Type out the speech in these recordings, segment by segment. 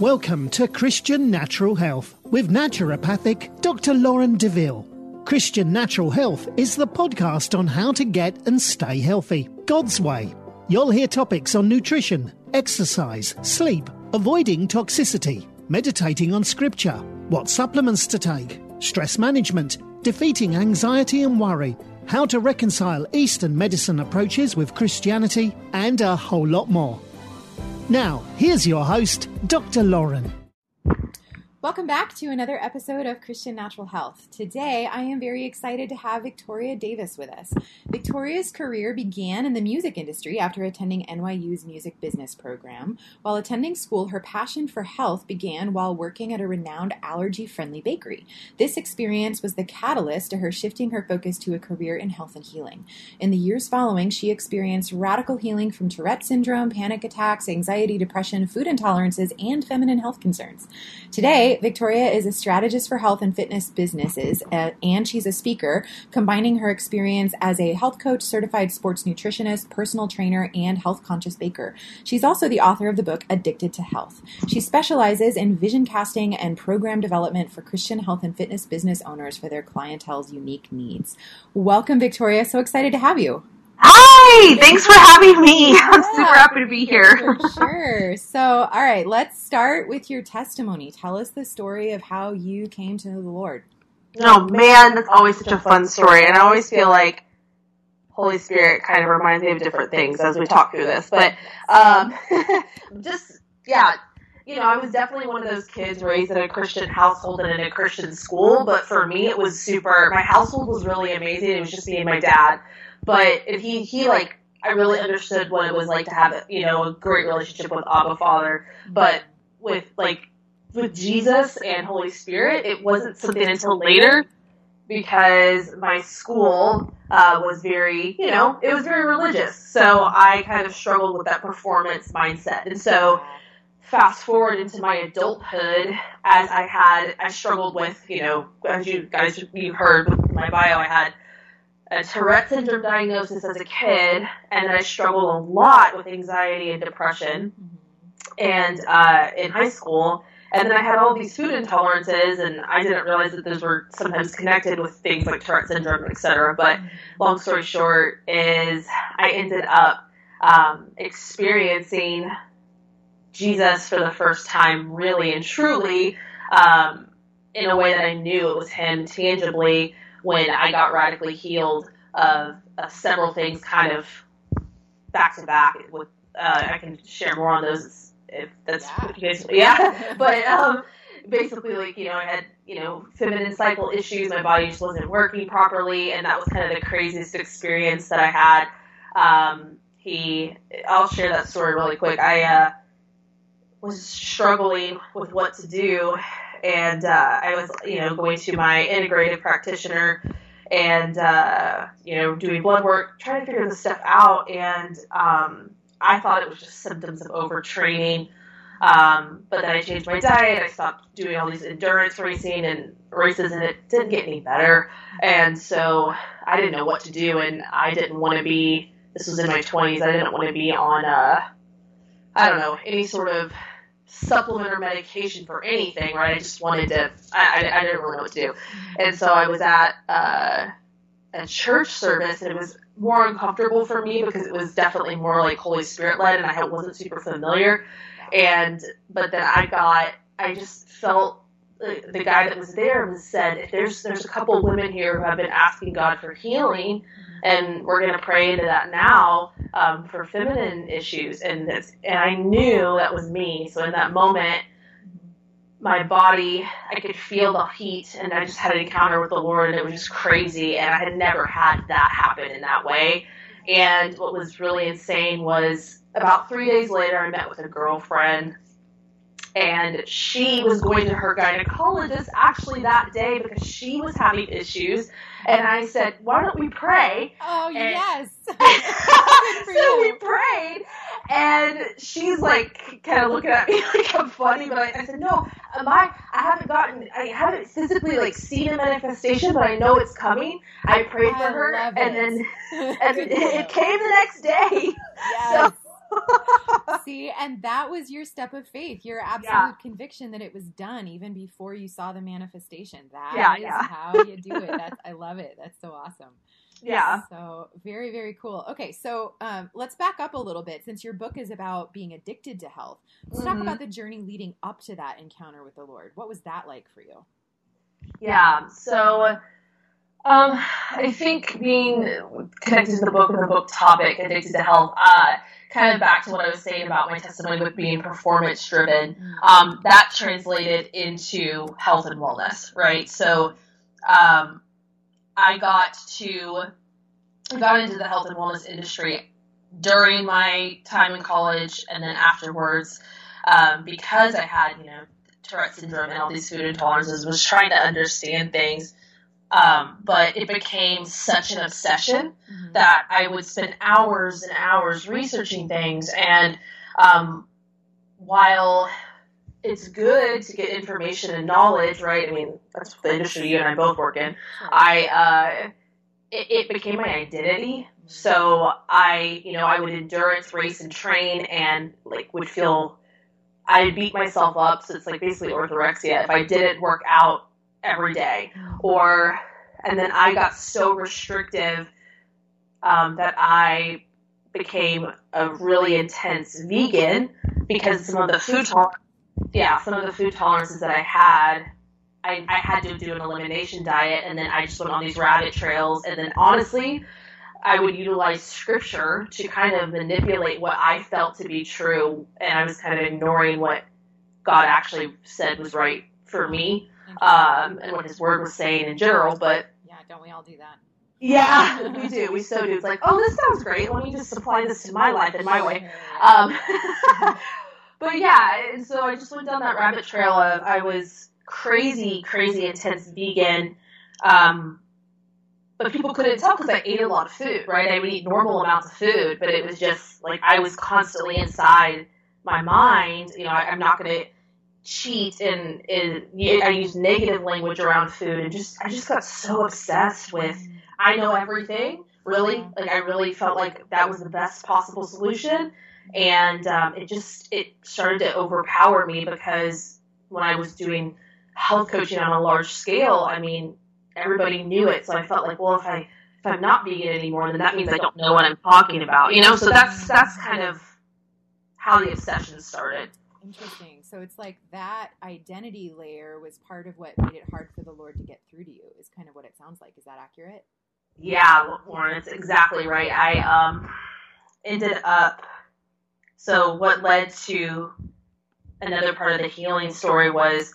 Welcome to Christian Natural Health with naturopathic Dr. Lauren DeVille. Christian Natural Health is the podcast on how to get and stay healthy, God's way. You'll hear topics on nutrition, exercise, sleep, avoiding toxicity, meditating on scripture, what supplements to take, stress management, defeating anxiety and worry, how to reconcile Eastern medicine approaches with Christianity, and a whole lot more. Now, here's your host, Dr. Lauren. Welcome back to another episode of Christian Natural Health. Today, I am very excited to have Victoria Davis with us. Victoria's career began in the music industry after attending NYU's music business program. While attending school, her passion for health began while working at a renowned allergy friendly bakery. This experience was the catalyst to her shifting her focus to a career in health and healing. In the years following, she experienced radical healing from Tourette syndrome, panic attacks, anxiety, depression, food intolerances, and feminine health concerns. Today, Victoria is a strategist for health and fitness businesses, uh, and she's a speaker, combining her experience as a health coach, certified sports nutritionist, personal trainer, and health conscious baker. She's also the author of the book Addicted to Health. She specializes in vision casting and program development for Christian health and fitness business owners for their clientele's unique needs. Welcome, Victoria. So excited to have you. Hi, thanks for having me. I'm super happy to be here. Sure. So, all right, let's start with your testimony. Tell us the story of how you came to know the Lord. Oh man, that's always such a fun story, and I always feel like Holy Spirit kind of reminds me of different things as we talk through this. But um, just yeah, you know, I was definitely one of those kids raised in a Christian household and in a Christian school. But for me, it was super. My household was really amazing. It was just me and my dad. But if he he like I really understood what it was like to have you know a great relationship with Abba Father, but with like with Jesus and Holy Spirit, it wasn't something until later because my school uh, was very, you know, it was very religious. So I kind of struggled with that performance mindset. And so fast forward into my adulthood, as I had, I struggled with, you know, as you guys you heard my bio, I had a Tourette syndrome diagnosis as a kid, and I struggled a lot with anxiety and depression. And uh, in high school, and then I had all these food intolerances, and I didn't realize that those were sometimes connected with things like Tourette syndrome, etc. But long story short, is I ended up um, experiencing Jesus for the first time, really and truly, um, in a way that I knew it was Him tangibly when I got radically healed of uh, several things kind of back to back. With uh, I can share more on those if that's Yeah. yeah. but um, basically, like you know, I had you know feminine cycle issues. My body just wasn't working properly, and that was kind of the craziest experience that I had. Um, he, I'll share that story really quick. I uh, was struggling with what to do and uh, I was, you know, going to my integrative practitioner and, uh, you know, doing blood work, trying to figure this stuff out. And um, I thought it was just symptoms of overtraining. Um, but then I changed my diet. I stopped doing all these endurance racing and races, and it didn't get any better. And so I didn't know what to do, and I didn't want to be. This was in my 20s. I didn't want to be on, uh, I don't know, any sort of supplement or medication for anything, right? I just wanted to, I, I, I didn't really know what to do. And so I was at uh, a church service, and it was more uncomfortable for me because it was definitely more like Holy Spirit led, and I wasn't super familiar. And, but then I got, I just felt uh, the guy that was there was said, if there's, there's a couple women here who have been asking God for healing, and we're going to pray into that now um, for feminine issues. And this and i knew that was me. So in that moment my body i could feel the heat and i just had an encounter with the lord and it was just crazy and i had never had that happen in that way. And what was really insane was about three days later i met with a girlfriend and she was going to her gynecologist actually that day because she was having issues and i said why don't we pray Oh, And- yes. for so we prayed, and she's like kind of looking at me like I'm funny, but I, I said, no, am I? I haven't gotten, I haven't physically like seen a manifestation, but I know it's coming. I prayed for I her, and then and it, it came the next day. yes. See, and that was your step of faith, your absolute Yeah. conviction that it was done even before you saw the manifestation. That Yeah, is yeah. how you do it. That's I love it. That's so awesome. yeah. So very, very cool. Okay, so um, let's back up a little bit since your book is about being addicted to health. Let's talk Mhm. about the journey leading up to that encounter with the Lord. What was that like for you? Yeah. So, um, I think being connected to the book and the book topic, addicted to health, uh, kind of back to what I was saying about my testimony with being performance driven. Um, that translated into health and wellness, right? So, um, I got to got into the health and wellness industry during my time in college and then afterwards um, because I had you know Tourette syndrome and all these food intolerances was trying to understand things um, but it became such an obsession Mhm. that I would spend hours and hours researching things. And um, while it's good to get information and knowledge, right? I mean, that's the industry you and I both work in. I uh, it, it became my identity. So I, you know, I would endurance race and train, and like would feel I would beat myself up. So it's like basically orthorexia if I didn't work out every day. Or and then I got so restrictive um, that I became a really intense vegan because some of the food yeah some of the food tolerances that I had I, I had to do an elimination diet and then I just went on these rabbit trails. And then honestly I would utilize scripture to kind of manipulate what I felt to be true and I was kind of ignoring what God actually said was right for me um, and what his word was saying in general. But yeah, don't we all do that? yeah, we do. We so do. It's like, oh, this sounds great. Let me just apply this to my life in my way. Um, but yeah, and so I just went down that rabbit trail of I was crazy, crazy intense vegan. Um, but people couldn't tell because I ate a lot of food, right? I would eat normal amounts of food, but it was just like I was constantly inside my mind. You know, I, I'm not going to cheat and, and I use negative language around food and just I just got so obsessed with I know everything really. Like I really felt like that was the best possible solution. And um, it just it started to overpower me because when I was doing health coaching on a large scale I mean everybody knew it. So I felt like well if I if I'm not vegan anymore then that means I don't know what I'm talking about you know? So that's that's kind of how the obsession started Interesting. So it's like that identity layer was part of what made it hard for the Lord to get through to you. Is kind of what it sounds like. Is that accurate? Yeah, Lauren, it's exactly right. I um ended up so what led to another part of the healing story was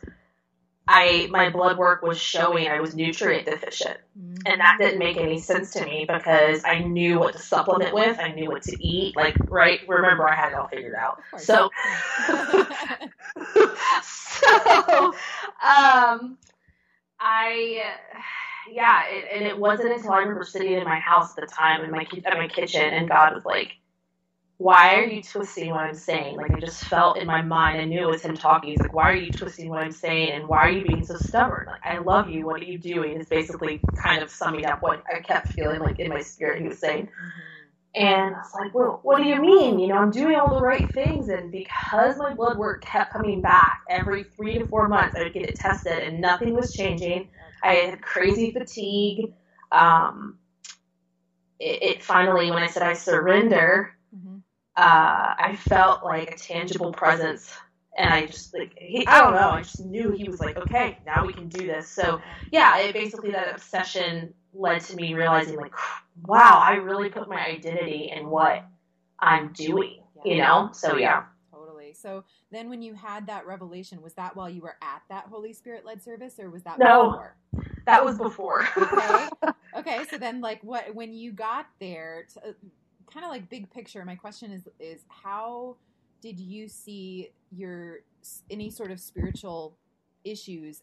I my blood work was showing I was nutrient deficient. And that didn't make any sense to me because I knew what to supplement with, I knew what to eat. Like, right, remember I had it all figured out. So so um I yeah, it, and it wasn't until I remember sitting in my house at the time in my at my kitchen, and God was like, "Why are you twisting what I'm saying?" Like I just felt in my mind, I knew it was Him talking. He's like, "Why are you twisting what I'm saying? And why are you being so stubborn? Like I love you. What are you doing?" Is basically kind of summing up what I kept feeling like in my spirit. He was saying, and I was like, well, what do you mean? You know, I'm doing all the right things. And because my blood work kept coming back every three to four months, I would get it tested and nothing was changing. I had crazy fatigue. Um, it, it finally, when I said I surrender. Uh, I felt like a tangible presence. And I just, like, he, I don't know, I just knew he was like, okay, now we can do this. So, yeah, it basically that obsession led to me realizing like, wow, I really put my identity in what I'm doing, you know? So yeah. Totally. So then, when you had that revelation, was that while you were at that Holy Spirit led service, or was that No. before? That was before. Okay. Okay. So then, like, what when you got there, to, kind of like big picture. My question is is how did you see your any sort of spiritual issues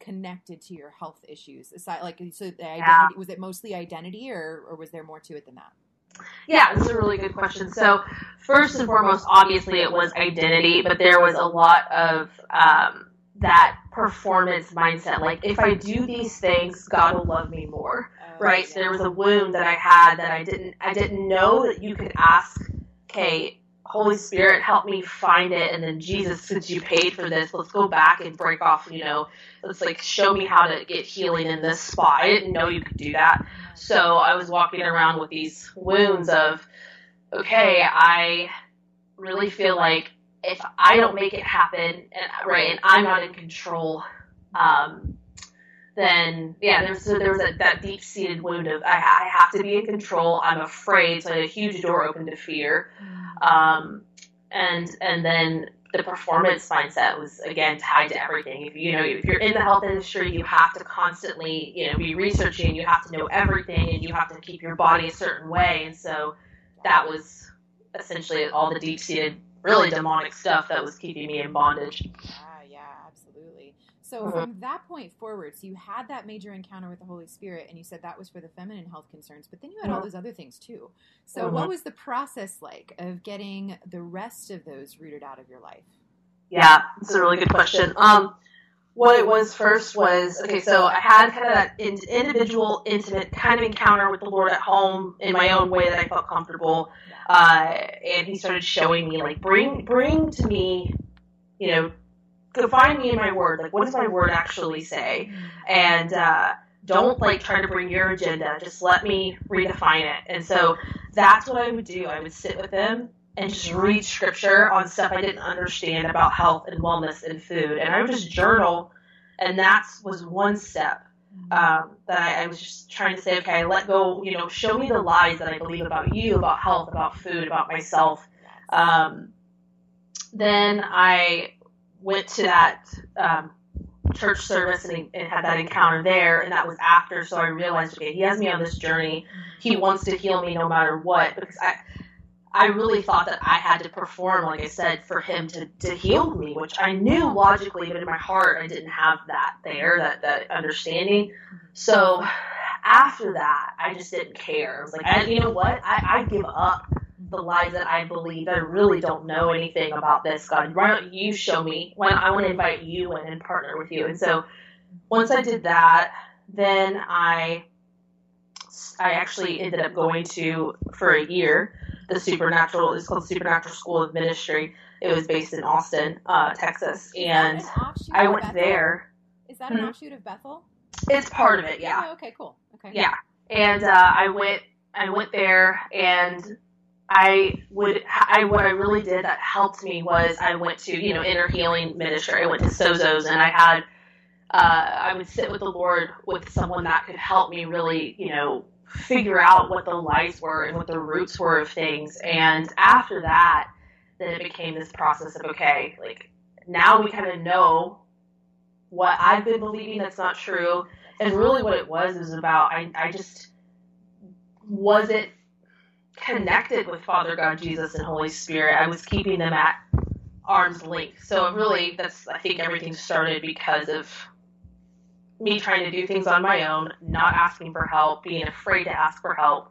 connected to your health issues aside like so the identity Yeah. was it mostly identity or or was there more to it than that Yeah, this is a really good question. So, first and foremost, obviously, it was identity, but there was a lot of um, that performance mindset. Like, if I do these things, God will love me more. Oh, right? yeah. So there was a wound that I had that I didn't I didn't know that you could ask, okay, Holy Spirit, help me find it. And then Jesus, since you paid for this, let's go back and break off, you know, let's like show me how to get healing in this spot. I didn't know you could do that. So I was walking around with these wounds of, okay, I really feel like if I don't make it happen, and right, and I'm not in control, um, then yeah, there's so there's a, that deep seated wound of I, I have to be in control. I'm afraid, so a huge door open to fear, um, and and then the performance mindset was again tied to everything. If you know if you're in the health industry, you have to constantly you know be researching. You have to know everything, and you have to keep your body a certain way. And so that was essentially all the deep seated, really demonic stuff that was keeping me in bondage. Yeah, yeah, absolutely. So uh-huh. from that point forward, so you had that major encounter with the Holy Spirit, and you said that was for the feminine health concerns, but then you had uh-huh. all those other things too. So uh-huh. what was the process like of getting the rest of those rooted out of your life? Yeah, it's a really good question. Um, what it was first was okay. So I had kind of that individual, intimate kind of encounter with the Lord at home in my own way that I felt comfortable, uh, and He started showing me like bring bring to me, you know, find me in my word. Like, what does my word actually say? And uh, don't like try to bring your agenda. Just let me redefine it. And so that's what I would do. I would sit with them and just read scripture on stuff I didn't understand about health and wellness and food. And I would just journal. And that was one step um, that I, I, was just trying to say, okay, let go, you know, show me the lies that I believe about you, about health, about food, about myself. Um, then I went to that um, church service and, and had that encounter there, and that was after. So I realized, okay, he has me on this journey. He wants to heal me no matter what, because I. I really thought that I had to perform, like I said, for him to, to heal me, which I knew logically, but in my heart I didn't have that there, that, that understanding. So after that, I just didn't care. I was like, I, you know what? I, I give up the lies that I believe. I really don't know anything about this, God. Why don't you show me? When I want to invite you in and partner with you. And so once I did that, then I I actually ended up going to for a year the supernatural. It's called Supernatural School of Ministry. It was based in Austin, uh, Texas, and I went there. Is that an mm-hmm. offshoot of Bethel? It's part of it, yeah. Oh, okay, cool. Okay. Yeah, and uh, I went. I went there, and I would, I what I really did that helped me was I went to you know inner healing ministry. I went to Sozo's and I had, uh, I would sit with the Lord with someone that could help me really you know figure out what the lies were and what the roots were of things. And after that, then it became this process of okay, like now we kind of know what I've been believing that's not true, and really what it was is about I I just was it connected with Father God, Jesus, and Holy Spirit. I was keeping them at arm's length. So really, that's I think everything started because of me trying to do things on my own, not asking for help, being afraid to ask for help,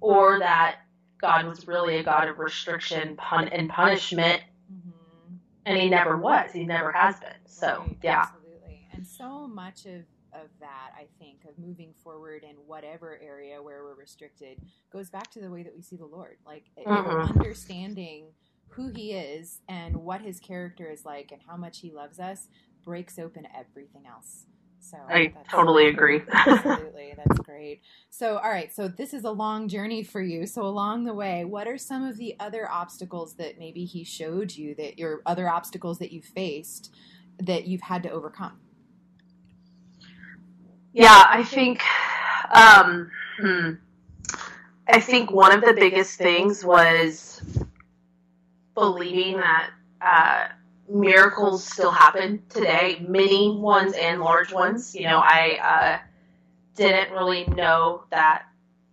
or that God was really a God of restriction pun- and punishment, mm-hmm. and He never was. He never has been. So right, yeah, absolutely. And so much of of that, I think, of moving forward in whatever area where we're restricted, goes back to the way that we see the Lord. Like mm-hmm. understanding who He is and what His character is like and how much He loves us breaks open everything else. So I totally agree. absolutely, that's great. So, all right, so this is a long journey for you. So, along the way, what are some of the other obstacles that maybe he showed you that your other obstacles that you faced that you've had to overcome? Yeah, I think, um, hmm, I think one of the biggest things was believing that uh, miracles still happen today, many ones and large ones. You know, I uh, didn't really know that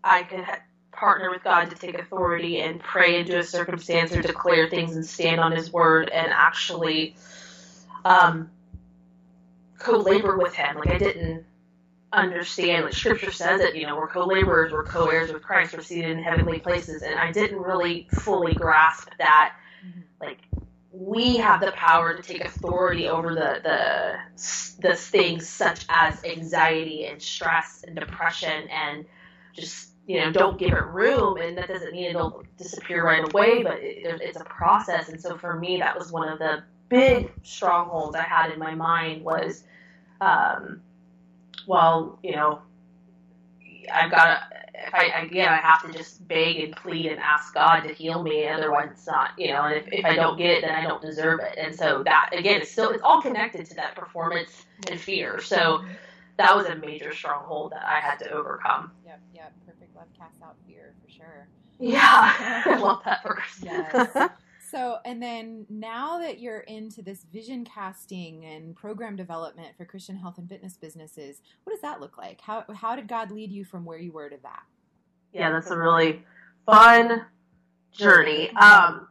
I could ha- partner with God to take authority and pray into a circumstance or declare things and stand on His word and actually um, co-labor with Him. Like I didn't understand, like Scripture says it, you know, we're co-laborers, we're co-heirs with Christ, we're seated in heavenly places, and I didn't really fully grasp that, mm-hmm. like, we have the power to take authority over the the the things such as anxiety and stress and depression and just you know, don't give it room, and that doesn't mean it'll disappear right away, but it, it's a process. And so for me, that was one of the big strongholds I had in my mind was, um, well, you know, I've got if I, again, I have to just beg and plead and ask God to heal me, otherwise it's not, you know, and if, if I don't get it, then I don't deserve it. And so that, again, it's still, it's all connected to that performance and fear. So that was a major stronghold that I had to overcome. Yep, yep. Perfect love casts out fear for sure. Yeah, I love that verse. Yes. So, and then now that you're into this vision casting and program development for Christian health and fitness businesses, what does that look like? How how did God lead you from where you were to that? Yeah, that's a really fun journey. Um,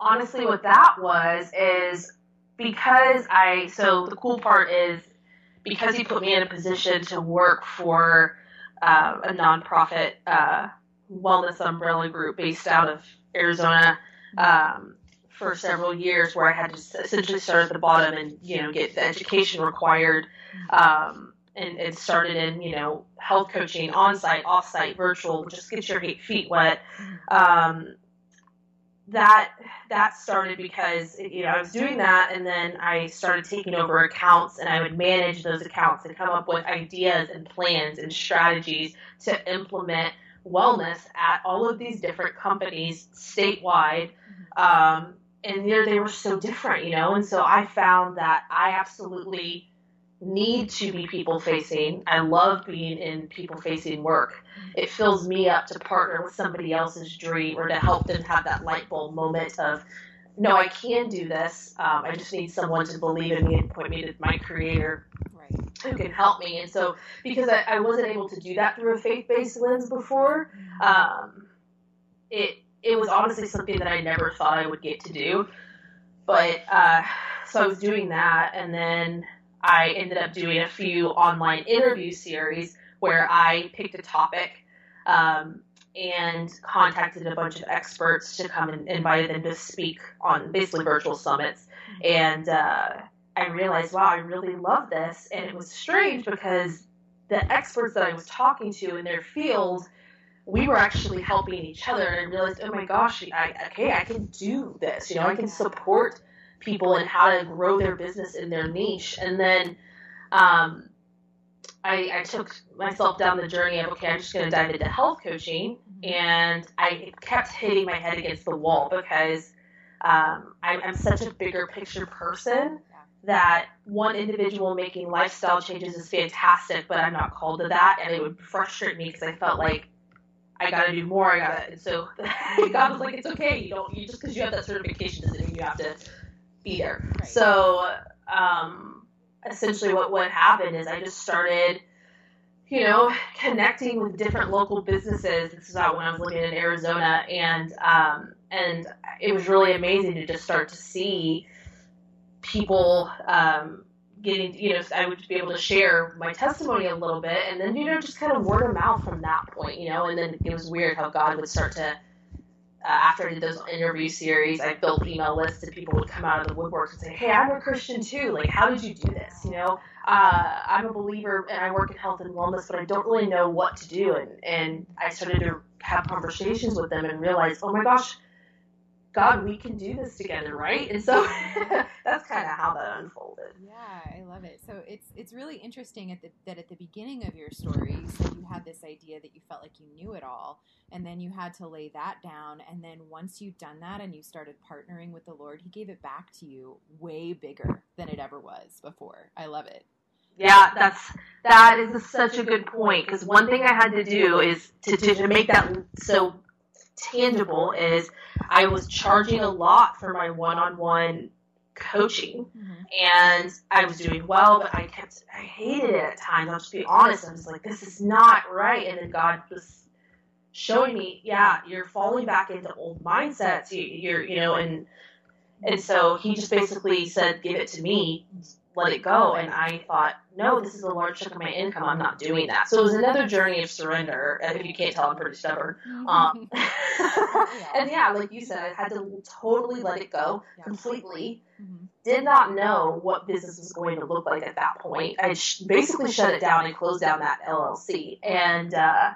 honestly, what that was is because I. So the cool part is because he put me in a position to work for uh, a nonprofit uh, wellness umbrella group based out of Arizona um, for several years, where I had to essentially start at the bottom and you know get the education required, um, and it started in you know health coaching, on site, off site, virtual, just get your feet wet. Um, that that started because you know I was doing that, and then I started taking over accounts, and I would manage those accounts and come up with ideas and plans and strategies to implement wellness at all of these different companies statewide. Um, and there they were so different, you know. And so I found that I absolutely need to be people facing. I love being in people facing work. It fills me up to partner with somebody else's dream or to help them have that light bulb moment of, no, I can do this. Um, I just need someone to believe in me and point me to my creator Right. who can help me. And so, because I, I wasn't able to do that through a faith based lens before, um, it it was honestly something that I never thought I would get to do. But uh, so I was doing that, and then I ended up doing a few online interview series where I picked a topic um, and contacted a bunch of experts to come and invited them to speak on basically virtual summits. And uh, I realized, wow, I really love this. And it was strange because the experts that I was talking to in their field, we were actually helping each other. And realized, oh my gosh, I, okay, I can do this. You know, I can support people and how to grow their business in their niche. And then um, I, I, took myself down the journey of, okay, I'm just going to dive into health coaching. And I kept hitting my head against the wall because um, I, I'm such a bigger picture person that one individual making lifestyle changes is fantastic, but I'm not called to that, and it would frustrate me because I felt like I got to do more. I got to, and so God was like, "It's okay. You don't. You just because you have that certification doesn't mean you have to be there." Right. So, um, essentially, what what happened is I just started. You know, connecting with different local businesses. This is out when I was living in Arizona, and um, and it was really amazing to just start to see people um, getting, you know, I would be able to share my testimony a little bit, and then you know, just kind of word of mouth from that point, you know. And then it was weird how God would start to. Uh, after those interview series, I built email lists, and people would come out of the woodwork and say, "Hey, I'm a Christian too. Like, how did you do this? You know, uh, I'm a believer, and I work in health and wellness, but I don't really know what to do." And and I started to have conversations with them and realize, oh my gosh, God, we can do this together, right? And so that's kind of how that unfolded. Yeah, I love it. So it's it's really interesting at the, that at the beginning of your story, you said you had this idea that you felt like you knew it all, and then you had to lay that down, and then once you'd done that and you started partnering with the Lord, He gave it back to you way bigger than it ever was before. I love it. Yeah, that's that is such a good point because one thing I had to do is to, to, to make that so tangible is I was charging a lot for my one-on-one coaching Mm-hmm. and I was doing well, but I kept I hated it at times. I'll just be honest. I was like, this is not right. And then God was showing me, yeah, you're falling back into old mindsets. You, you're, you know, and and so He just basically said, give it to me, let it go. And I thought, no, this is a large chunk of my income. I'm not doing that. So it was another journey of surrender. If you can't tell, I'm pretty stubborn. Um, and yeah, like you said, I had to totally let it go completely Mhm. did not know what business was going to look like at that point. I sh- basically shut it down and closed down that LLC. And uh,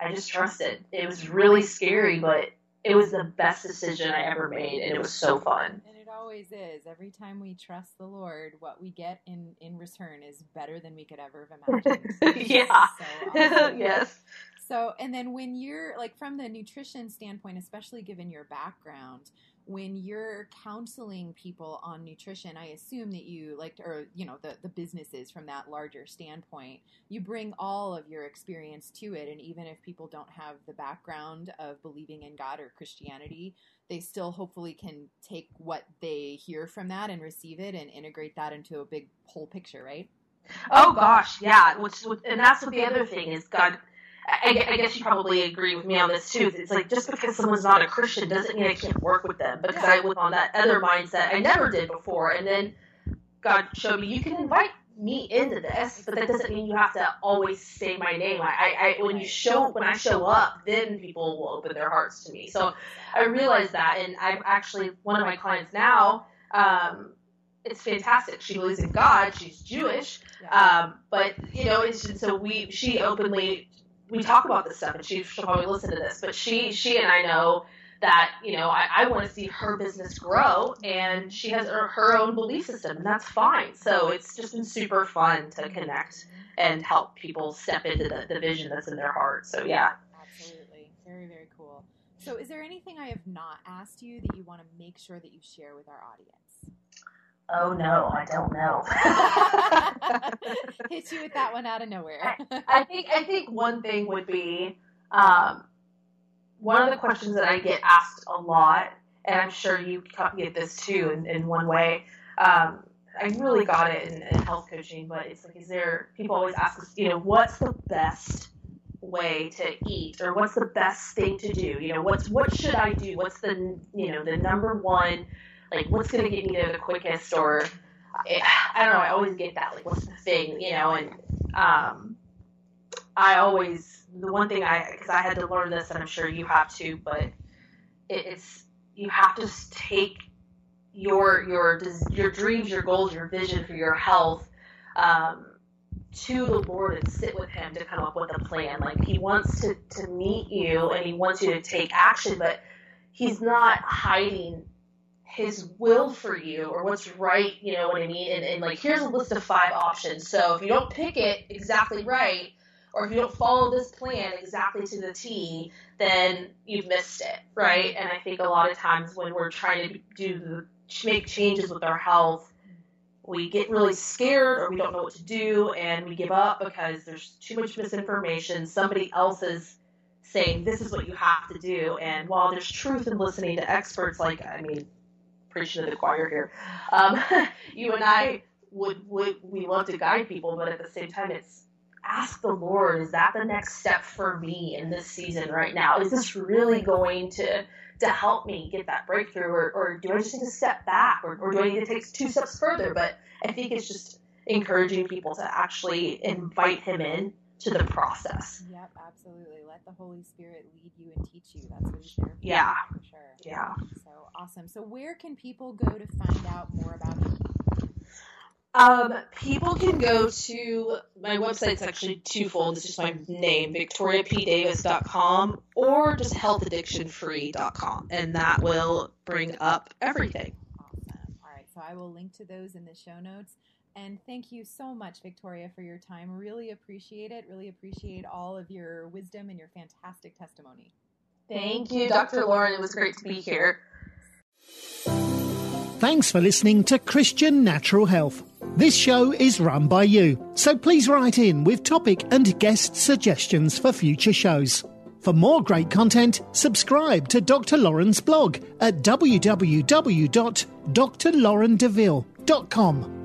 I just trusted. It was really scary, but it was the best decision I ever made, and it was so fun. Always is. Every time we trust the Lord, what we get in in return is better than we could ever have imagined. yeah. So awesome. yes. So, and then when you're like from the nutrition standpoint, especially given your background, when you're counseling people on nutrition, I assume that you like, or you know, the the businesses from that larger standpoint, you bring all of your experience to it, and even if people don't have the background of believing in God or Christianity, they still hopefully can take what they hear from that and receive it and integrate that into a big whole picture, right? Oh gosh, yeah. Which, and that's what the other thing is. God I, I, guess you probably agree with me on this too. It's like just because someone's not a Christian doesn't mean I can't work with them. Because I was on that other mindset I never did before, and then God showed me you can invite me into this, but that doesn't mean you have to always say my name. I, I when you show when I show up, then people will open their hearts to me. So I realized that, and I'm actually one of my clients now. Um, it's fantastic. She believes in God. She's Jewish, um, but you know, it's so we. She openly we talk about this stuff, and she, probably listen to this. But she she and I know that you know I, I want to see her business grow, and she has her, her own belief system, and that's fine. So it's just been super fun to connect and help people step into the, the vision that's in their heart. So yeah, absolutely, very very cool. So is there anything I have not asked you that you want to make sure that you share with our audience? Oh no, I don't know. Hit you with that one out of nowhere. I, I, think I think one thing would be um, one of the questions that I get asked a lot, and I'm sure you get this too in, in one way. Um, I really got it in, in health coaching, but it's like, is there? People always ask us, you know, what's the best way to eat, or what's the best thing to do? You know, what's what should I do? What's the you know the number one like what's going to get me there the quickest or I, don't know. I always get that. Like, what's the thing, you know? And um, I always the one thing I because I had to learn this, and I'm sure you have to, but it, it's you have to take your your your dreams, your goals, your vision for your health um, to the Lord and sit with Him to come up with a plan. Like He wants to to meet you, and He wants you to take action, but He's not hiding his will for you or what's right, you know what I mean? And, and like, here's a list of five options. So if you don't pick it exactly right, or if you don't follow this plan exactly to the T, then you've missed it, right? And I think a lot of times when we're trying to do make changes with our health, we get really scared or we don't know what to do and we give up because there's too much misinformation. Somebody else is saying this is what you have to do. And while there's truth in listening to experts, like, I mean, preaching to the choir here. Um, you and I would, would we love to guide people, but at the same time, it's ask the Lord, is that the next step for me in this season right now? Is this really going to to help me get that breakthrough, or, or do I just need to step back, or, or do I need to take two steps further? But I think it's just encouraging people to actually invite Him in to the process. Yep, absolutely. Let the Holy Spirit lead you and teach you. That's what He's there for. Yeah, for sure. Yeah. So awesome. So where can people go to find out more about you? Um, people can go to my website's actually twofold. It's just my name, victoriapdavis.com, or just healthaddictionfree.com, and that will bring up everything. Awesome. All right, so I will link to those in the show notes. And thank you so much, Victoria, for your time. Really appreciate it. Really appreciate all of your wisdom and your fantastic testimony. Thank you, Dr. Lauren. It was great to be here. Thanks for listening to Christian Natural Health. This show is run by you, so please write in with topic and guest suggestions for future shows. For more great content, subscribe to Dr. Lauren's blog at www.drlaurendeville.com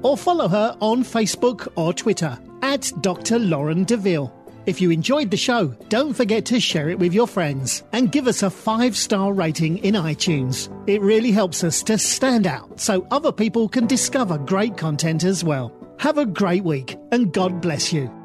or follow her on Facebook or Twitter at Dr. Lauren Deville. If you enjoyed the show, don't forget to share it with your friends and give us a five star rating in iTunes. It really helps us to stand out so other people can discover great content as well. Have a great week and God bless you.